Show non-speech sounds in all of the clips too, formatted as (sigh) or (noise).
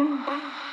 Welcome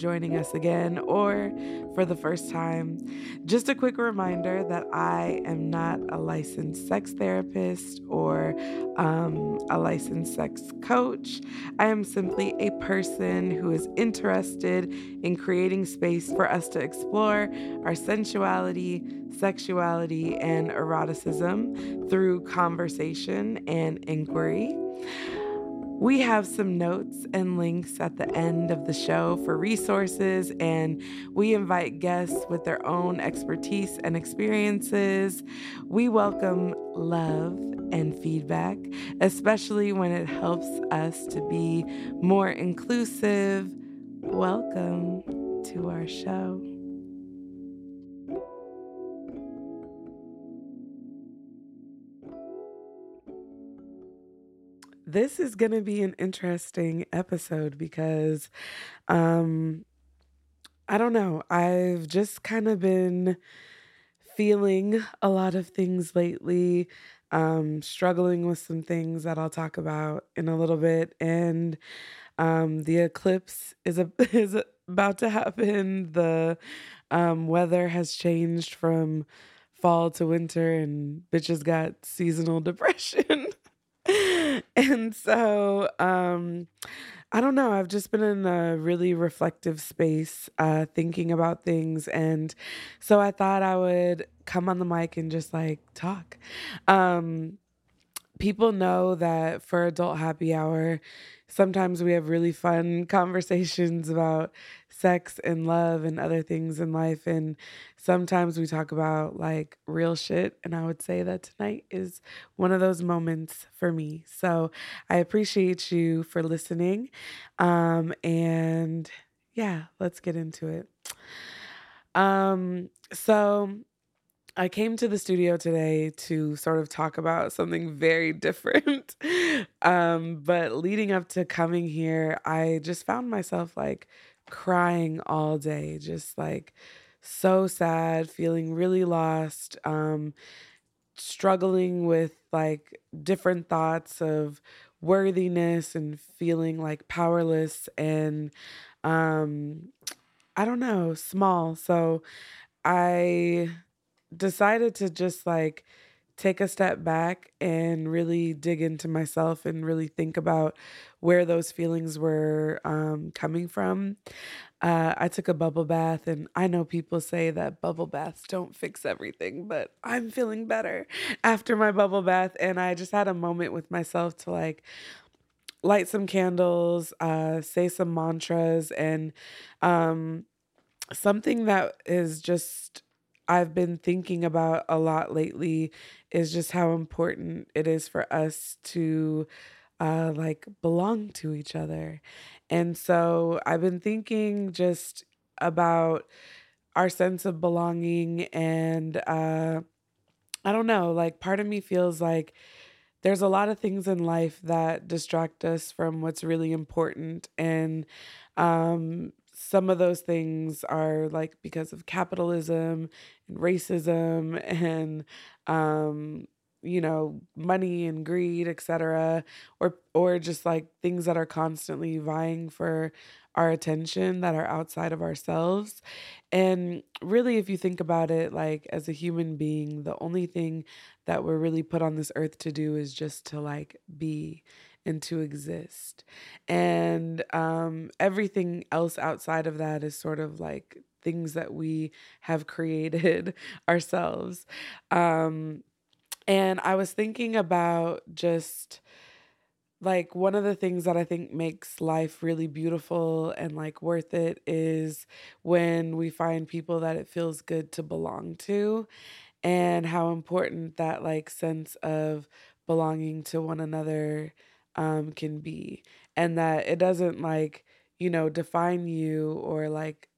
joining us again or for the first time. Just a quick reminder that I am not a licensed sex therapist or um, a licensed sex coach. I am simply a person who is interested in creating space for us to explore our sensuality, sexuality, and eroticism through conversation and inquiry. We have some notes and links at the end of the show for resources, and we invite guests with their own expertise and experiences. We welcome love and feedback, especially when it helps us to be more inclusive. Welcome to our show. This is going to be an interesting episode because um I don't know. I've just kind of been feeling a lot of things lately, um struggling with some things that I'll talk about in a little bit and um the eclipse is a (laughs) is about to happen. The um weather has changed from fall to winter and bitches got seasonal (laughs) depression. And so um I don't know. I've just been in a really reflective space, uh, thinking about things. And so I thought I would come on the mic and just like talk. Um, people know that for adult happy hour, sometimes we have really fun (laughs) conversations about sex and love and other things in life. And sometimes we talk about like real shit. And I would say that tonight is one of those moments for me. So I appreciate you for listening. Um, and yeah, let's get into it. Um, so I came to the studio today to sort of talk about something very (laughs) different. um, but leading up to coming here, I just found myself like crying all day, just like so sad, feeling really lost, um, struggling with like different thoughts of worthiness and feeling like powerless and um I don't know, small. So I decided to just like take a step back and really dig into myself and really think about where those feelings were um, coming from. Uh, I took a bubble bath, and I know people say that bubble baths don't fix everything, but I'm feeling better after my bubble bath. And I just had a moment with myself to like light some candles, uh, say some mantras, and um, something that is just I've been thinking about a lot lately is just how important it is for us to uh, like belong to each other. And so I've been thinking just about our sense of belonging and uh, I don't know, like part of me feels like there's a lot of things in life that distract us from what's really important and um some of those things are like because of capitalism and racism (laughs) and um you know money and greed etc or or just like things that are constantly vying for our attention that are outside of ourselves. And really if you think about it like as a human being the only thing that we're really put on this earth to do is just to like be and to exist. And um, everything else outside of that is sort of like things that we have created (laughs) ourselves. Um, and I was thinking about just like one of the things that I think makes life really beautiful and like worth it is when we find people that it feels good to belong to and how important that like sense of belonging to one another um, can be. And that it doesn't like, you know, define you or like,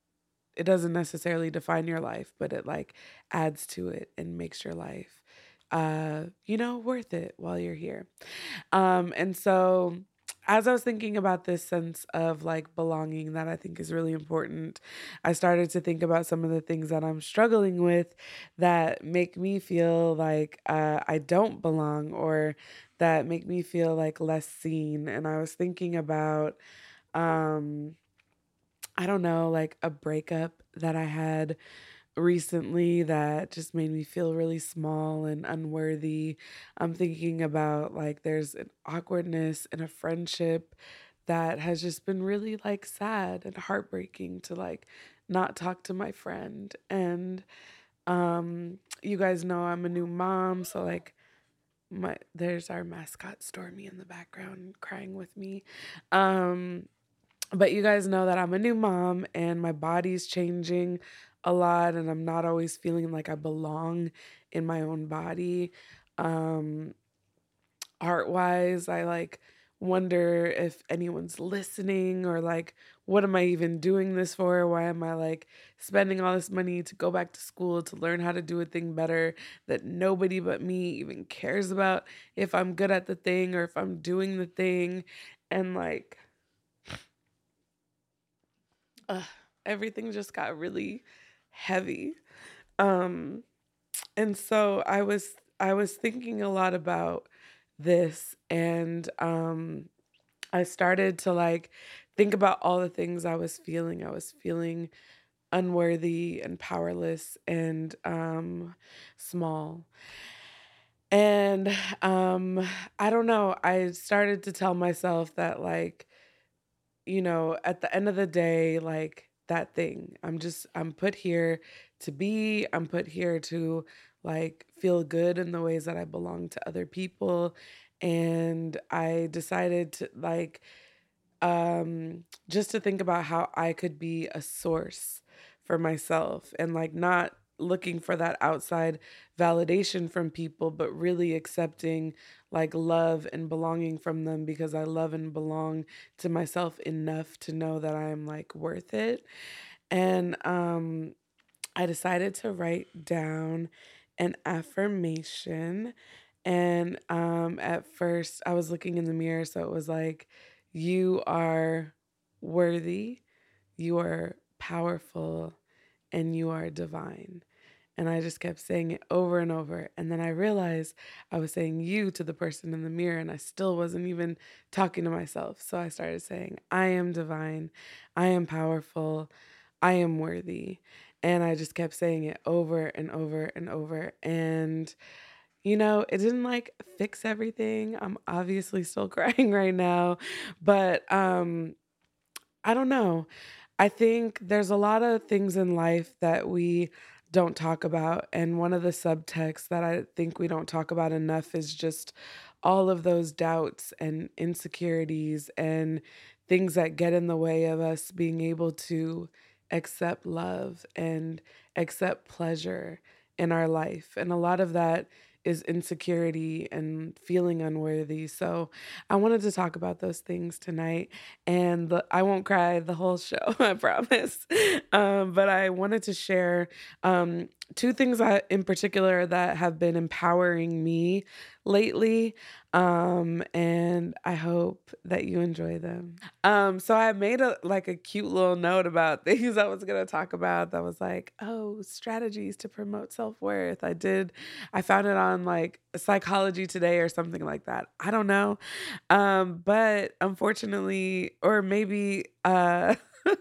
it doesn't necessarily define your life, but it like adds to it and makes your life, uh, you know, worth it while you're here. Um, and so, as I was thinking about this sense of like belonging that I think is really important, I started to think about some of the things that I'm struggling with that make me feel like uh, I don't belong or that make me feel like less seen. And I was thinking about, um, I don't know, like a breakup that I had recently that just made me feel really small and unworthy. I'm thinking about like there's an awkwardness in a friendship that has just been really like sad and heartbreaking to like not talk to my friend and um you guys know I'm a new mom so like my there's our mascot Stormy in the background crying with me um but you guys know that I'm a new mom and my body's changing a lot and I'm not always feeling like I belong in my own body. Um art wise, I like wonder if anyone's listening or like what am I even doing this for? Why am I like spending all this money to go back to school to learn how to do a thing better that nobody but me even cares about if I'm good at the thing or if I'm doing the thing and like everything just got really heavy. Um and so I was I was thinking a lot about this and um I started to like think about all the things I was feeling. I was feeling unworthy and powerless and um small. And um I don't know, I started to tell myself that like you know, at the end of the day like that thing. I'm just I'm put here to be, I'm put here to like feel good in the ways that I belong to other people and I decided to like um just to think about how I could be a source for myself and like not looking for that outside validation from people, but really accepting like love and belonging from them because I love and belong to myself enough to know that I'm like worth it. And um I decided to write down an affirmation and um at first I was looking in the mirror so it was like you are worthy, you are powerful, and you are divine. And I just kept saying it over and over. And then I realized I was saying you to the person in the mirror, and I still wasn't even talking to myself. So I started saying, I am divine, I am powerful, I am worthy. And I just kept saying it over and over and over. And, you know, it didn't like fix everything. I'm obviously still (laughs) crying right now, but um, I don't know. I think there's a lot of things in life that we don't talk about. And one of the subtexts that I think we don't talk about enough is just all of those doubts and insecurities and things that get in the way of us being able to accept love and accept pleasure in our life. And a lot of that is insecurity and feeling unworthy. So I wanted to talk about those things tonight. And the, I won't cry the whole show, (laughs) I promise. Um, but I wanted to share um, two things that, in particular that have been empowering me lately. Um, and I hope that you enjoy them. Um, so I made a like a cute little note about (laughs) things I was gonna talk about that was like, oh, strategies to promote self-worth. I did I found it on like psychology today or something like that. I don't know. Um, but unfortunately, or maybe uh (laughs)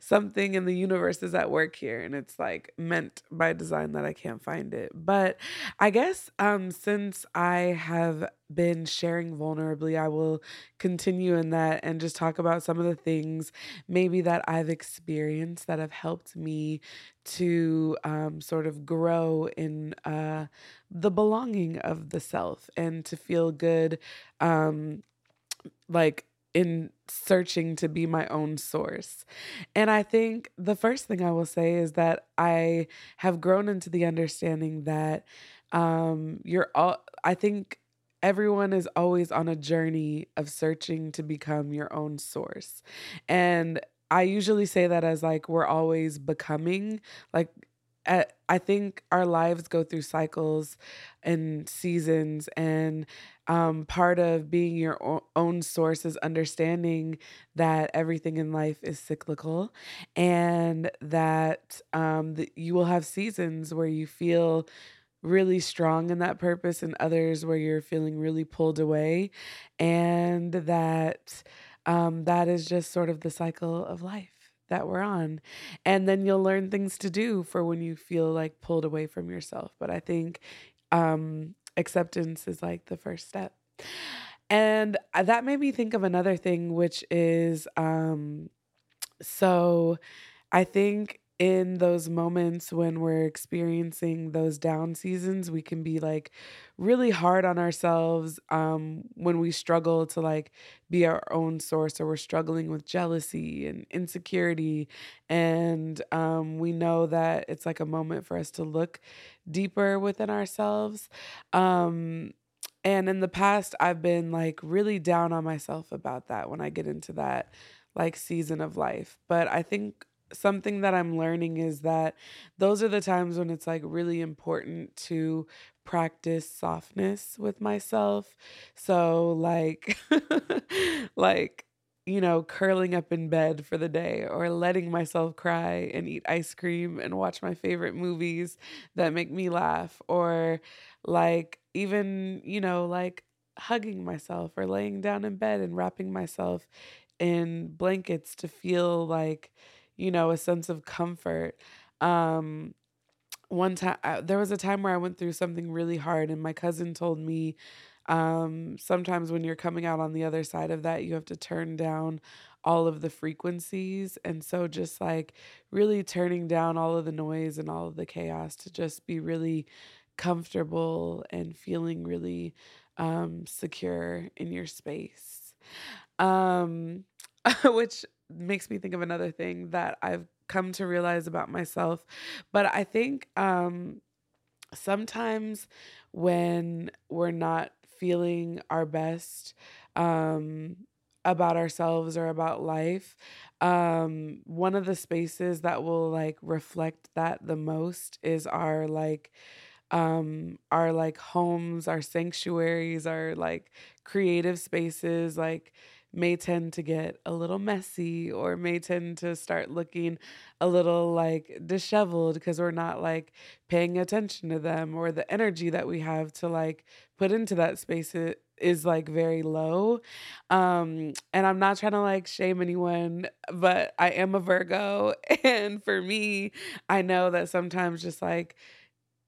something in the universe is at work here and it's like meant by design that I can't find it. But I guess um since I have been sharing vulnerably, I will continue in that and just talk about some of the things maybe that I've experienced that have helped me to um, sort of grow in uh, the belonging of the self and to feel good um, like in searching to be my own source. And I think the first thing I will say is that I have grown into the understanding that um you're all I think everyone is always on a journey of searching to become your own source. And I usually say that as like we're always becoming, like I think our lives go through cycles and seasons, and um, part of being your own source is understanding that everything in life is cyclical, and that um, that you will have seasons where you feel really strong in that purpose, and others where you're feeling really pulled away, and that um, that is just sort of the cycle of life that we're on. And then you'll learn things to do for when you feel like pulled away from yourself. But I think um, acceptance is like the first step. And uh, that made me think of another thing, which is um, so I think in those moments when we're experiencing those down seasons, we can be like really hard on ourselves um, when we struggle to like be our own source or we're struggling with jealousy and insecurity. And um, we know that it's like a moment for us to look deeper within ourselves. Um, and in the past, I've been like really down on myself about that when I get into that like season of life. But I think something that I'm learning is that those are the times when it's like really important to practice softness with myself. So like (laughs) like you know, curling up in bed for the day or letting myself cry and eat ice cream and watch my favorite movies that make me laugh or like even, you know, like hugging myself or laying down in bed and wrapping myself in blankets to feel like you know, a sense of comfort. Um, one time, uh, there was a time where I went through something really hard, and my cousin told me um, sometimes when you're coming out on the other side of that, you have to turn down all of the frequencies. And so, just like really turning down all of the noise and all of the chaos to just be really comfortable and feeling really um, secure in your space. Um, (laughs) which makes me think of another thing that I've come to realize about myself. But I think um, sometimes when we're not feeling our best um, about ourselves or about life, um, one of the spaces that will like reflect that the most is our like um our like homes our sanctuaries our like creative spaces like may tend to get a little messy or may tend to start looking a little like disheveled because we're not like paying attention to them or the energy that we have to like put into that space is like very low. Um and I'm not trying to like shame anyone, but I am a Virgo (laughs) and for me, I know that sometimes just like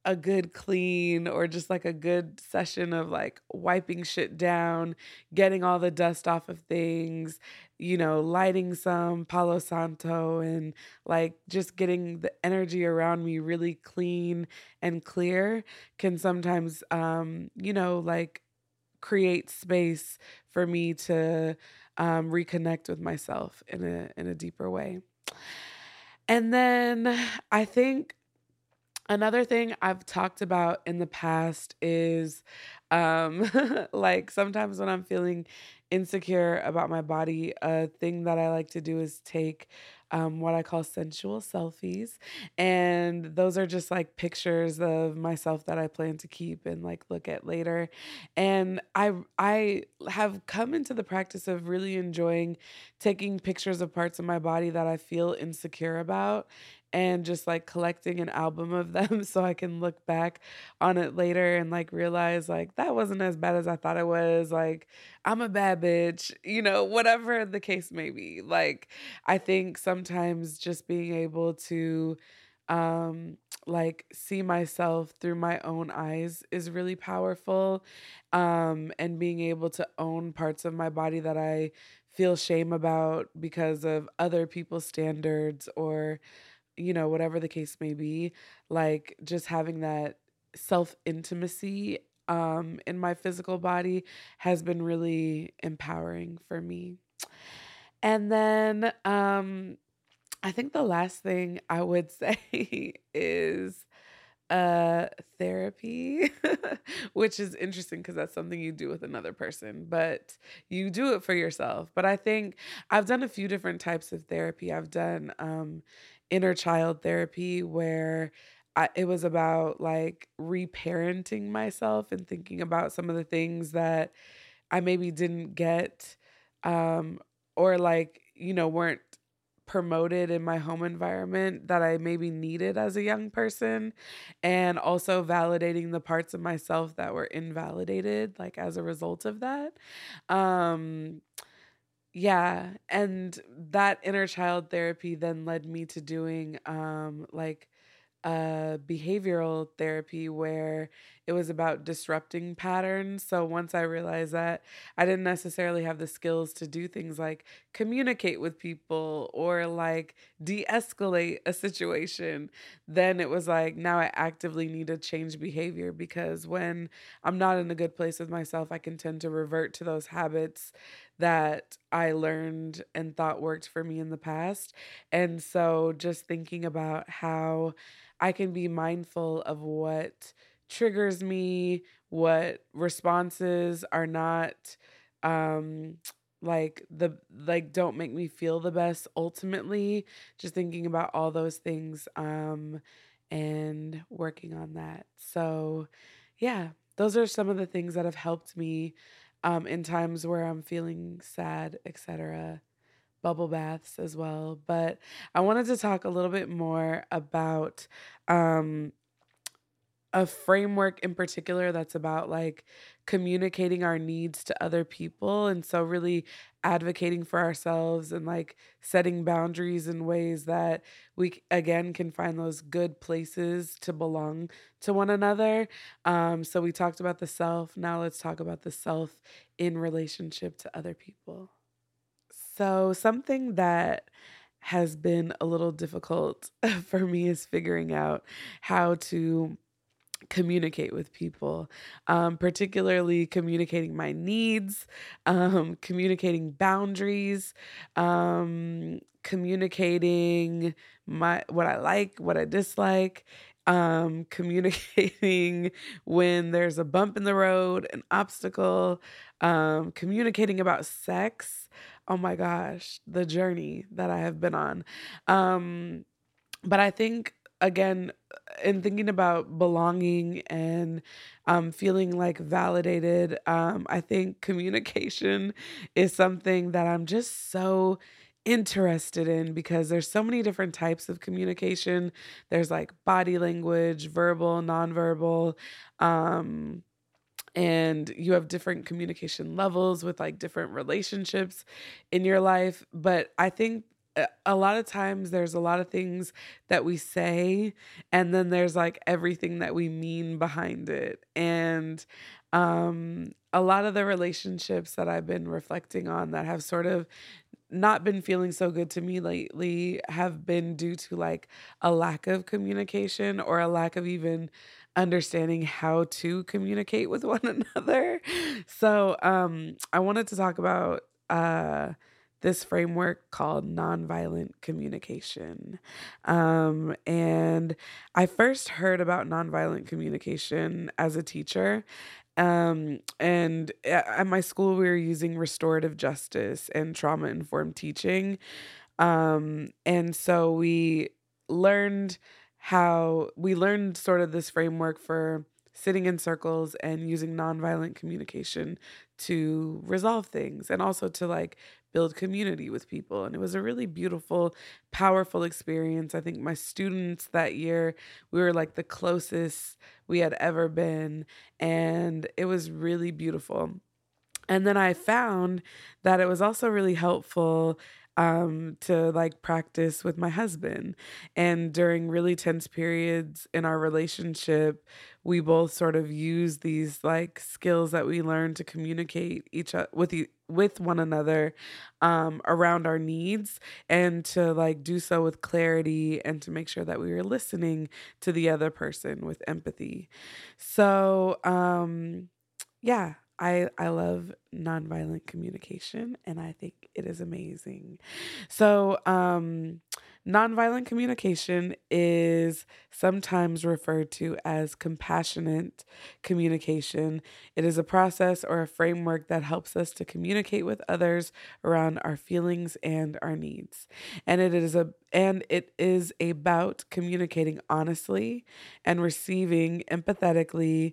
a good clean or just like a good session of like wiping shit down, getting all the dust off of things, you know, lighting some Palo Santo and like just getting the energy around me really clean and clear can sometimes um, you know, like create space for me to um, reconnect with myself in a in a deeper way. And then I think Another thing I've talked about in the past is um (laughs) like sometimes when I'm feeling insecure about my body, a thing that I like to do is take um, what I call sensual selfies. And those are just like pictures of myself that I plan to keep and like look at later. And I I have come into the practice of really enjoying taking pictures of parts of my body that I feel insecure about and just like collecting an album of them (laughs) so I can look back on it later and like realize like that wasn't as bad as I thought it was. Like I'm a bad bitch, you know, whatever the case may be. Like I think sometimes just being able to um like see myself through my own eyes is really powerful um and being able to own parts of my body that I feel shame about because of other people's standards or you know, whatever the case may be, like just having that self intimacy um, in my physical body has been really empowering for me. And then um, I think the last thing I would (laughs) say is uh therapy which is interesting because that's something you do with another person but you do it for yourself but i think i've done a few different types of therapy i've done um inner child therapy where I, it was about like reparenting myself and thinking about some of the things that i maybe didn't get um or like you know weren't promoted in my home environment that I maybe needed as a young person and also validating the parts of myself that were invalidated like as a result of that. Um yeah and that inner child therapy then led me to doing um like uh, behavioral therapy where it was about disrupting patterns. So once I realized that I didn't necessarily have the skills to do things like communicate with people or like de escalate a situation, then it was like now I actively need to change behavior because when I'm not in a good place with myself, I can tend to revert to those habits that I learned and thought worked for me in the past. And so just thinking about how I can be mindful of what triggers me, what responses are not um like the like don't make me feel the best ultimately just thinking about all those things um and working on that so yeah those are some of the things that have helped me um in times where i'm feeling sad etc bubble baths as well. But I wanted to talk a little bit more about um, a framework in particular that's about like communicating our needs to other people. And so, really advocating for ourselves and like setting boundaries in ways that we, again, can find those good places to belong to one another. Um, so, we talked about the self. Now, let's talk about the self in relationship to other people. So, something that has been a little difficult (laughs) for me is figuring out how to communicate with people, um, particularly communicating my needs, um, communicating boundaries, um, communicating my what I like, what I dislike, um, (laughs) communicating when there's a bump in the road, an obstacle, um, communicating about sex oh my gosh, the journey that I have been on. Um, but I think again in thinking about belonging and um, feeling like validated um, i think communication is something that i'm just so interested in because there's so many different types of communication there's like body language verbal nonverbal um, and you have different communication levels with like different relationships in your life. But I think a lot of times there's a lot of things that we say and then there's like everything that we mean behind it and um a lot of the relationships that I've been reflecting on that have sort of not been feeling so good to me lately have been due to like a lack of communication or a lack of even understanding how to communicate with (laughs) one another. So, um, I wanted to talk about uh, this framework called nonviolent communication. Um, and I first heard about nonviolent communication as a teacher. Um, and at my school, we were using restorative justice and trauma informed teaching. Um, and so we learned how we learned sort of this framework for sitting in circles and using nonviolent communication to resolve things and also to like build community with people. And it was a really beautiful, powerful experience. I think my students that year, we were like the closest we had ever been. And it was really beautiful. And then I found that it was also really helpful um, to like practice with my husband. And during really tense periods in our relationship, we both sort of use these like skills that we learn to communicate each other with you with one another um, around our needs and to like do so with clarity and to make sure that we were listening to the other person with empathy. So, um, yeah, I I love nonviolent communication and I think it is amazing. So, um Nonviolent communication is sometimes referred to as compassionate communication. It is a process or a framework that helps us to communicate with others around our feelings and our needs. And it is a and it is about communicating honestly and receiving empathetically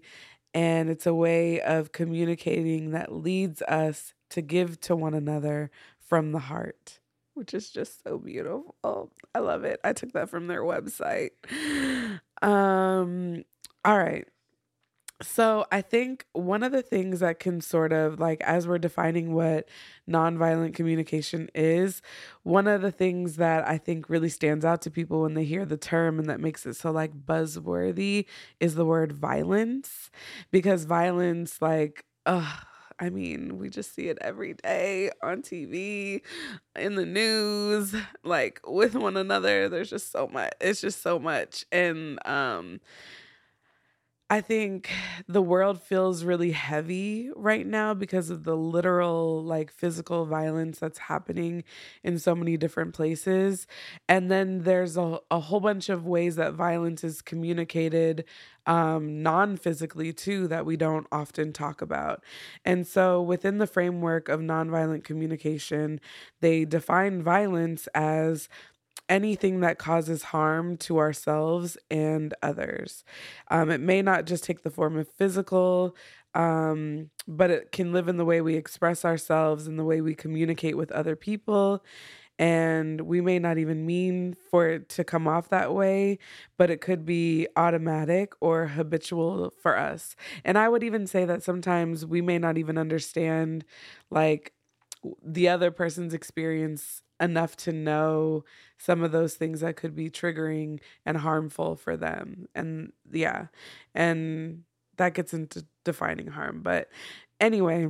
and it's a way of communicating that leads us to give to one another from the heart which is just so beautiful. I love it. I took that from their website. Um all right. So, I think one of the things that can sort of like, as we're defining what nonviolent communication is, one of the things that I think really stands out to people when they hear the term and that makes it so like buzzworthy is the word violence. Because violence, like, ugh, I mean, we just see it every day on TV, in the news, like with one another. There's just so much. It's just so much. And um I think the world feels really heavy right now because of the literal, like, physical violence that's happening in so many different places. And then there's a, a whole bunch of ways that violence is communicated um, non physically, too, that we don't often talk about. And so, within the framework of nonviolent communication, they define violence as anything that causes harm to ourselves and others. Um, it may not just take the form of physical, um, but it can live in the way we express ourselves and the way we communicate with other people. And we may not even mean for it to come off that way, but it could be automatic or habitual for us. And I would even say that sometimes we may not even understand, like, the other person's experience enough to know some of those things that could be triggering and harmful for them. And yeah, and that gets into defining harm. But anyway,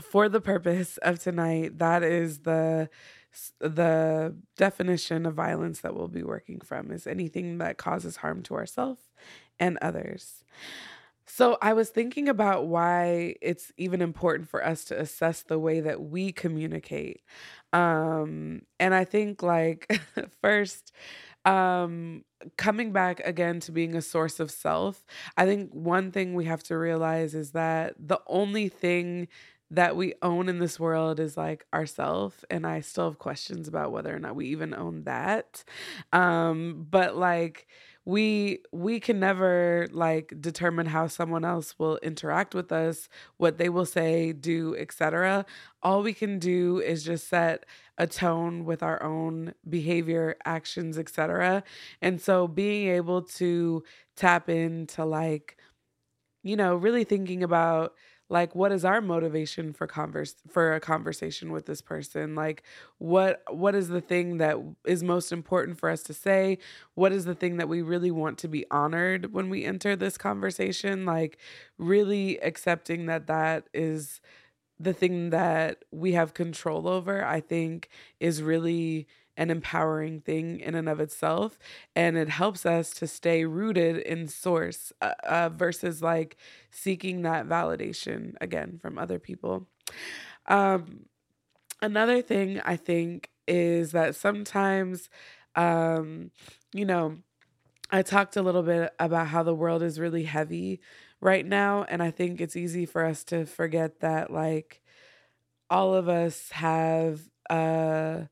for the purpose of tonight, that is the the definition of violence that we'll be working from is anything that causes harm to ourselves and others. So I was thinking about why it's even important for us to assess the way that we communicate. Um and I think like (laughs) first um coming back again to being a source of self, I think one thing we have to realize is that the only thing that we own in this world is like ourself and I still have questions about whether or not we even own that. Um but like we we can never like determine how someone else will interact with us what they will say do etc all we can do is just set a tone with our own behavior actions etc and so being able to tap into like you know really thinking about like what is our motivation for converse for a conversation with this person? Like what what is the thing that is most important for us to say? What is the thing that we really want to be honored when we enter this conversation? Like really accepting that that is the thing that we have control over i think is really an empowering thing in and of itself and it helps us to stay rooted in source uh, uh, versus like seeking that validation again from other people. Um, another thing i think is that sometimes um, you know i talked a little bit about how the world is really heavy right now and i think it's easy for us to forget that like all of us have uh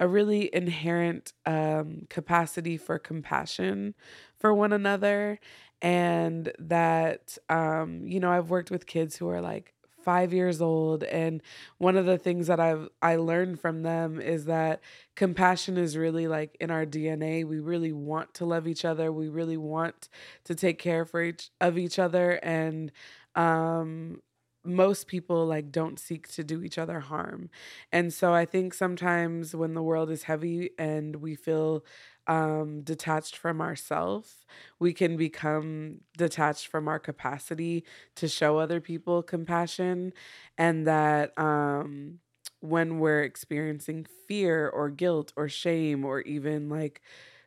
a really inherent um, capacity for compassion for one another. And that, um, you know, I've worked with kids who are like five years old and one of the things that i've i learned from them is that compassion is really like in our dna we really want to love each other we really want to take care for each of each other and um most people like don't seek to do each other harm. And so I think sometimes when the world is heavy and we feel um, detached from ourselves, we can become detached from our capacity to show other people compassion. And that um, when we're experiencing fear or guilt or shame or even like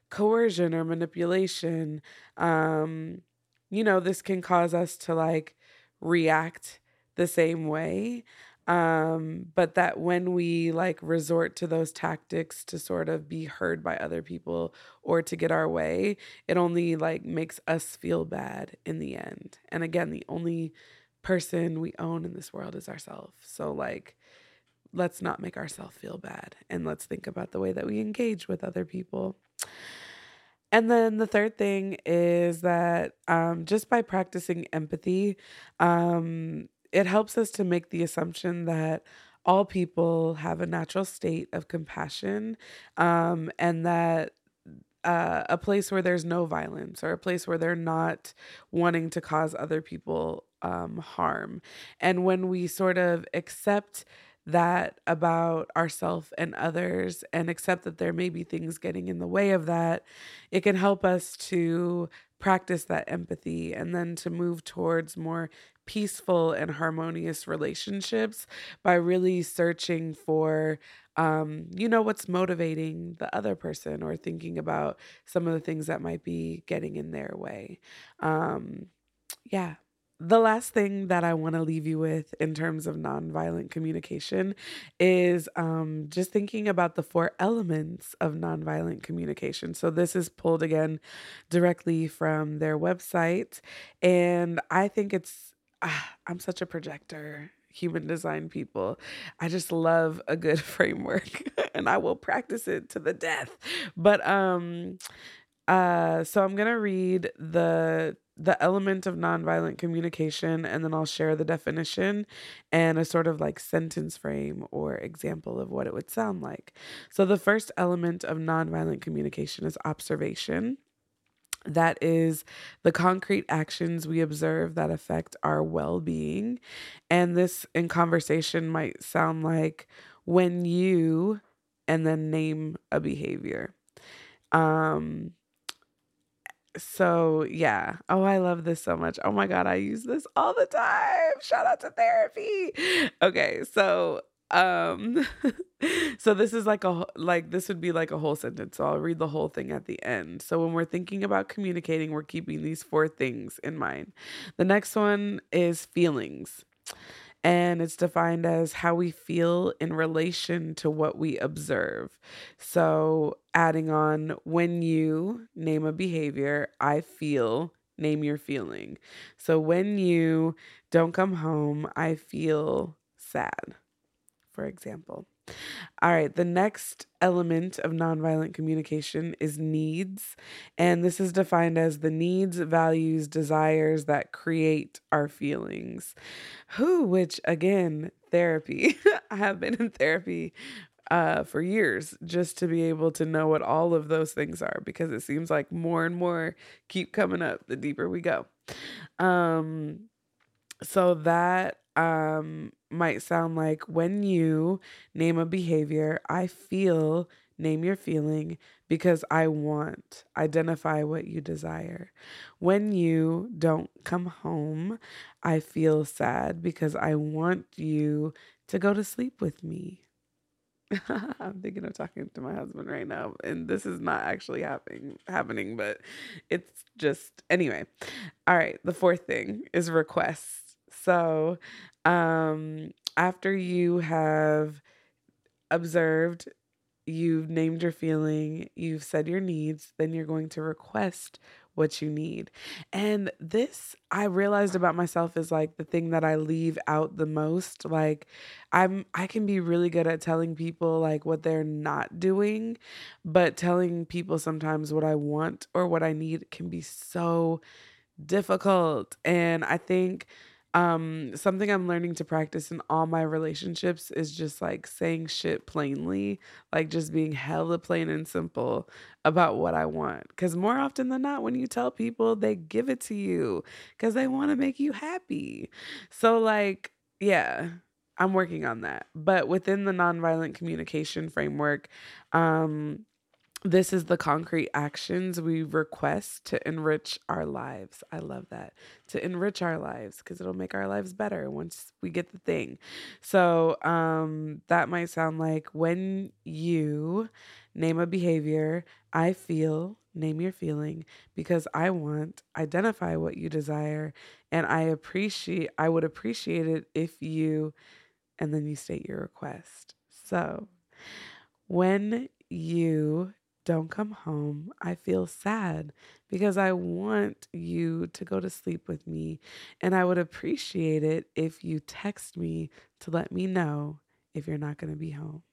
coercion or manipulation, um, you know, this can cause us to like react the same way. um but that when we like resort to those tactics to sort of be heard by other people or to get our way it only like makes us feel bad in the end and again the only person we own in this world is ourselves so like let's not make ourselves feel bad and let's think about the way that we engage with other people and then the third thing is that um, just by practicing empathy, um, it helps us to make the assumption that all people have a natural state of compassion um, and that uh, a place where there's no violence or a place where they're not wanting to cause other people um, harm. And when we sort of accept that about ourselves and others and accept that there may be things getting in the way of that, it can help us to practice that empathy and then to move towards more peaceful and harmonious relationships by really searching for um, you know what's motivating the other person or thinking about some of the things that might be getting in their way um, yeah the last thing that I want to leave you with in terms of nonviolent communication is um, just thinking about the four elements of nonviolent communication. So, this is pulled again directly from their website. And I think it's, ah, I'm such a projector human design people. I just love a good (laughs) framework and I will practice it to the death. But um uh so I'm going to read the the element of nonviolent communication, and then I'll share the definition and a sort of like sentence frame or example of what it would sound like. So, the first element of nonviolent communication is observation. That is the concrete actions we observe that affect our well being. And this in conversation might sound like when you and then name a behavior. Um, so yeah oh i love this so much oh my god i use this all the time shout out to therapy okay so um (laughs) so this is like a like this would be like a whole sentence so i'll read the whole thing at the end so when we're thinking about communicating we're keeping these four things in mind the next one is feelings and it's defined as how we feel in relation to what we observe. So, adding on when you name a behavior, I feel, name your feeling. So, when you don't come home, I feel sad, for example. All right, the next element of nonviolent communication is needs. And this is defined as the needs, values, desires that create our feelings. Who, which again, therapy. (laughs) I have been in therapy uh, for years just to be able to know what all of those things are because it seems like more and more keep coming up the deeper we go. Um, so that um, might sound like when you name a behavior, I feel, name your feeling because I want, identify what you desire. When you don't come home, I feel sad because I want you to go to sleep with me. (laughs) I'm thinking of talking to my husband right now, and this is not actually happening happening, but it's just anyway. All right, the fourth thing is requests. So, um, after you have observed, you've named your feeling, you've said your needs, then you're going to request what you need. And this I realized about myself is like the thing that I leave out the most. Like I'm I can be really good at telling people like what they're not doing, but telling people sometimes what I want or what I need can be so difficult. And I think um something i'm learning to practice in all my relationships is just like saying shit plainly like just being hella plain and simple about what i want. Because more often than not when you tell people they give it to you because they want to make you happy. So like yeah i'm working on that. But within the nonviolent communication framework um this is the concrete actions we request to enrich our lives. I love that. To enrich our lives because it'll make our lives better once we get the thing. So, um that might sound like when you name a behavior, I feel, name your feeling because I want, identify what you desire and I appreciate I would appreciate it if you and then you state your request. So, when you don't come home, I feel sad because I want you to go to sleep with me. And I would appreciate it if you text me to let me know if you're not going to be home.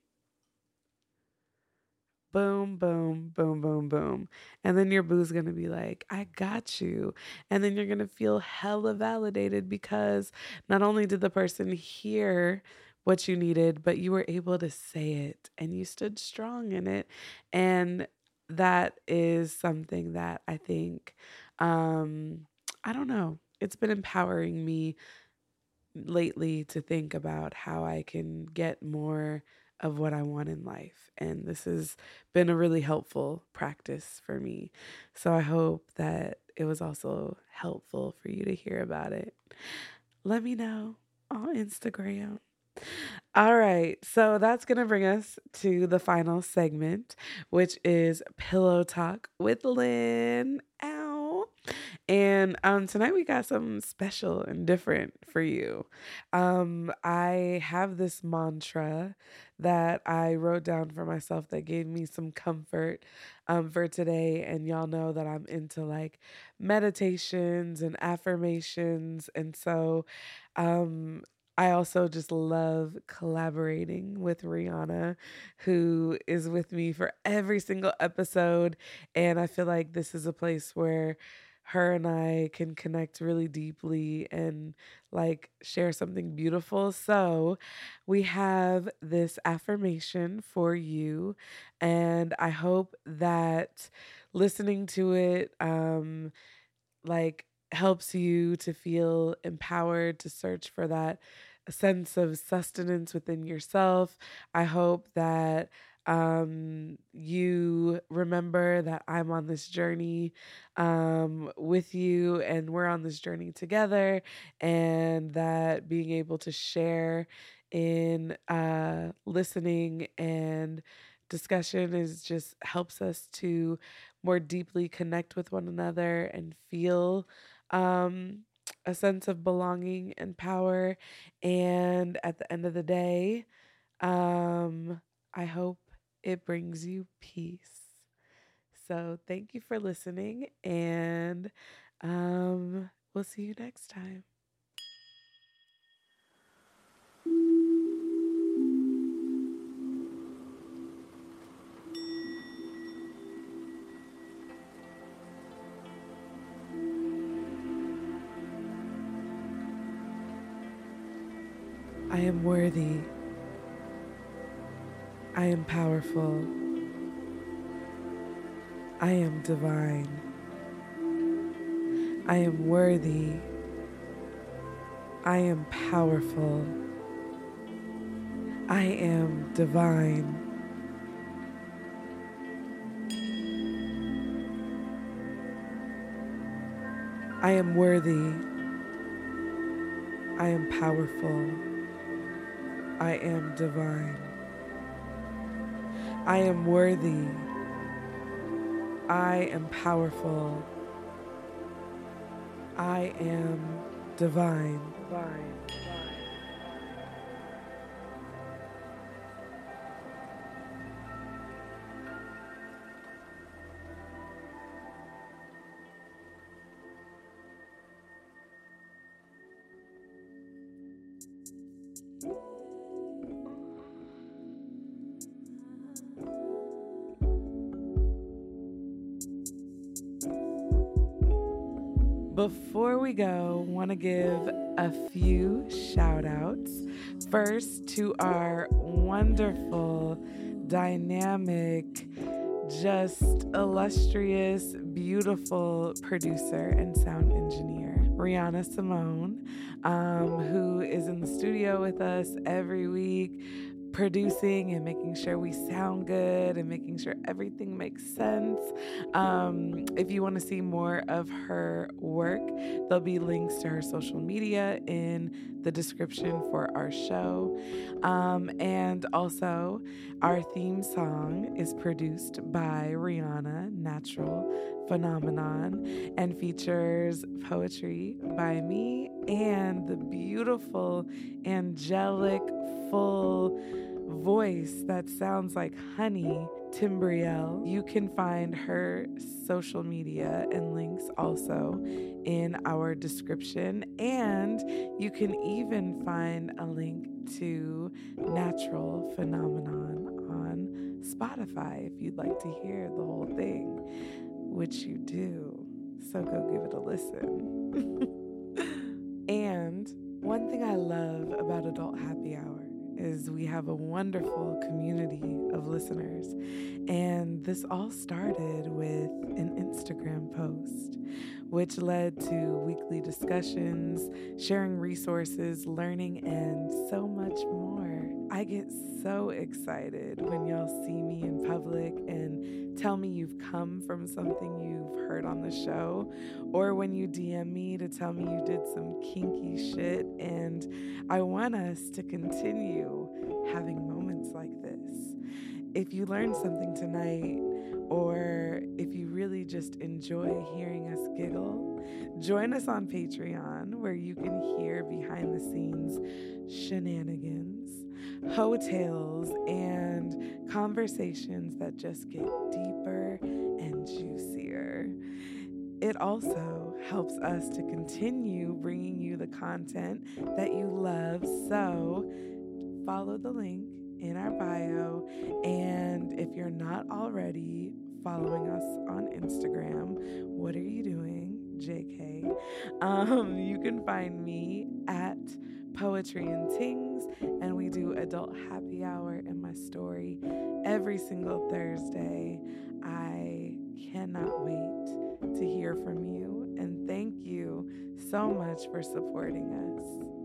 Boom, boom, boom, boom, boom. And then your boo's going to be like, I got you. And then you're going to feel hella validated because not only did the person hear what you needed, but you were able to say it and you stood strong in it. And that is something that I think, um, I don't know, it's been empowering me lately to think about how I can get more of what I want in life. And this has been a really helpful practice for me. So I hope that it was also helpful for you to hear about it. Let me know on Instagram. All right, so that's going to bring us to the final segment, which is Pillow Talk with Lynn. Ow. And um, tonight we got something special and different for you. Um, I have this mantra that I wrote down for myself that gave me some comfort um, for today. And y'all know that I'm into like meditations and affirmations. And so um, I also just love collaborating with Rihanna, who is with me for every single episode. And I feel like this is a place where her and I can connect really deeply and like share something beautiful. So, we have this affirmation for you, and I hope that listening to it, um, like helps you to feel empowered to search for that sense of sustenance within yourself. I hope that um, you remember that I'm on this journey um, with you and we're on this journey together, and that being able to share in uh, listening and discussion is just helps us to more deeply connect with one another and feel um, a sense of belonging and power. And at the end of the day, um, I hope it brings you peace. So thank you for listening, and um, we'll see you next time. Worthy. I am powerful. I am divine. I am worthy. I am powerful. I am divine. I am worthy. I am powerful. I am divine. I am worthy. I am powerful. I am divine. divine. We go, want to give a few shout outs. First, to our wonderful, dynamic, just illustrious, beautiful producer and sound engineer, Rihanna Simone, um, who is in the studio with us every week producing and making sure we sound good and making sure everything makes sense. Um, if you want to see more of her work, there'll be links to her social media in the description for our show. Um, and also, our theme song is produced by Rihanna Natural phenomenon and features poetry by me and the beautiful, angelic, full voice that sounds like honey, Timbrielle. You can find her social media and links also in our description. And you can even find a link to Natural Phenomenon on Spotify if you'd like to hear the whole thing, which you do. So go give it a listen. (laughs) and one thing I love about Adult Happy Hour is we have a wonderful community of listeners. And this all started with an Instagram post, which led to weekly discussions, sharing resources, learning, and so much more. I get so excited when y'all see me in public and tell me you've come from something you've heard on the show, or when you DM me to tell me you did some kinky shit. And I want us to continue having moments like this. If you learned something tonight, or if you really just enjoy hearing us giggle, join us on Patreon where you can hear behind the scenes shenanigans, hotels, and conversations that just get deeper and juicier. It also helps us to continue bringing you the content that you love. So, follow the link in our bio. And if you're not already following us on Instagram, what are you doing? JK. Um, you can find me at Poetry and Tings, and we do adult happy hour in my story every single Thursday. I cannot wait to hear from you, and thank you so much for supporting us.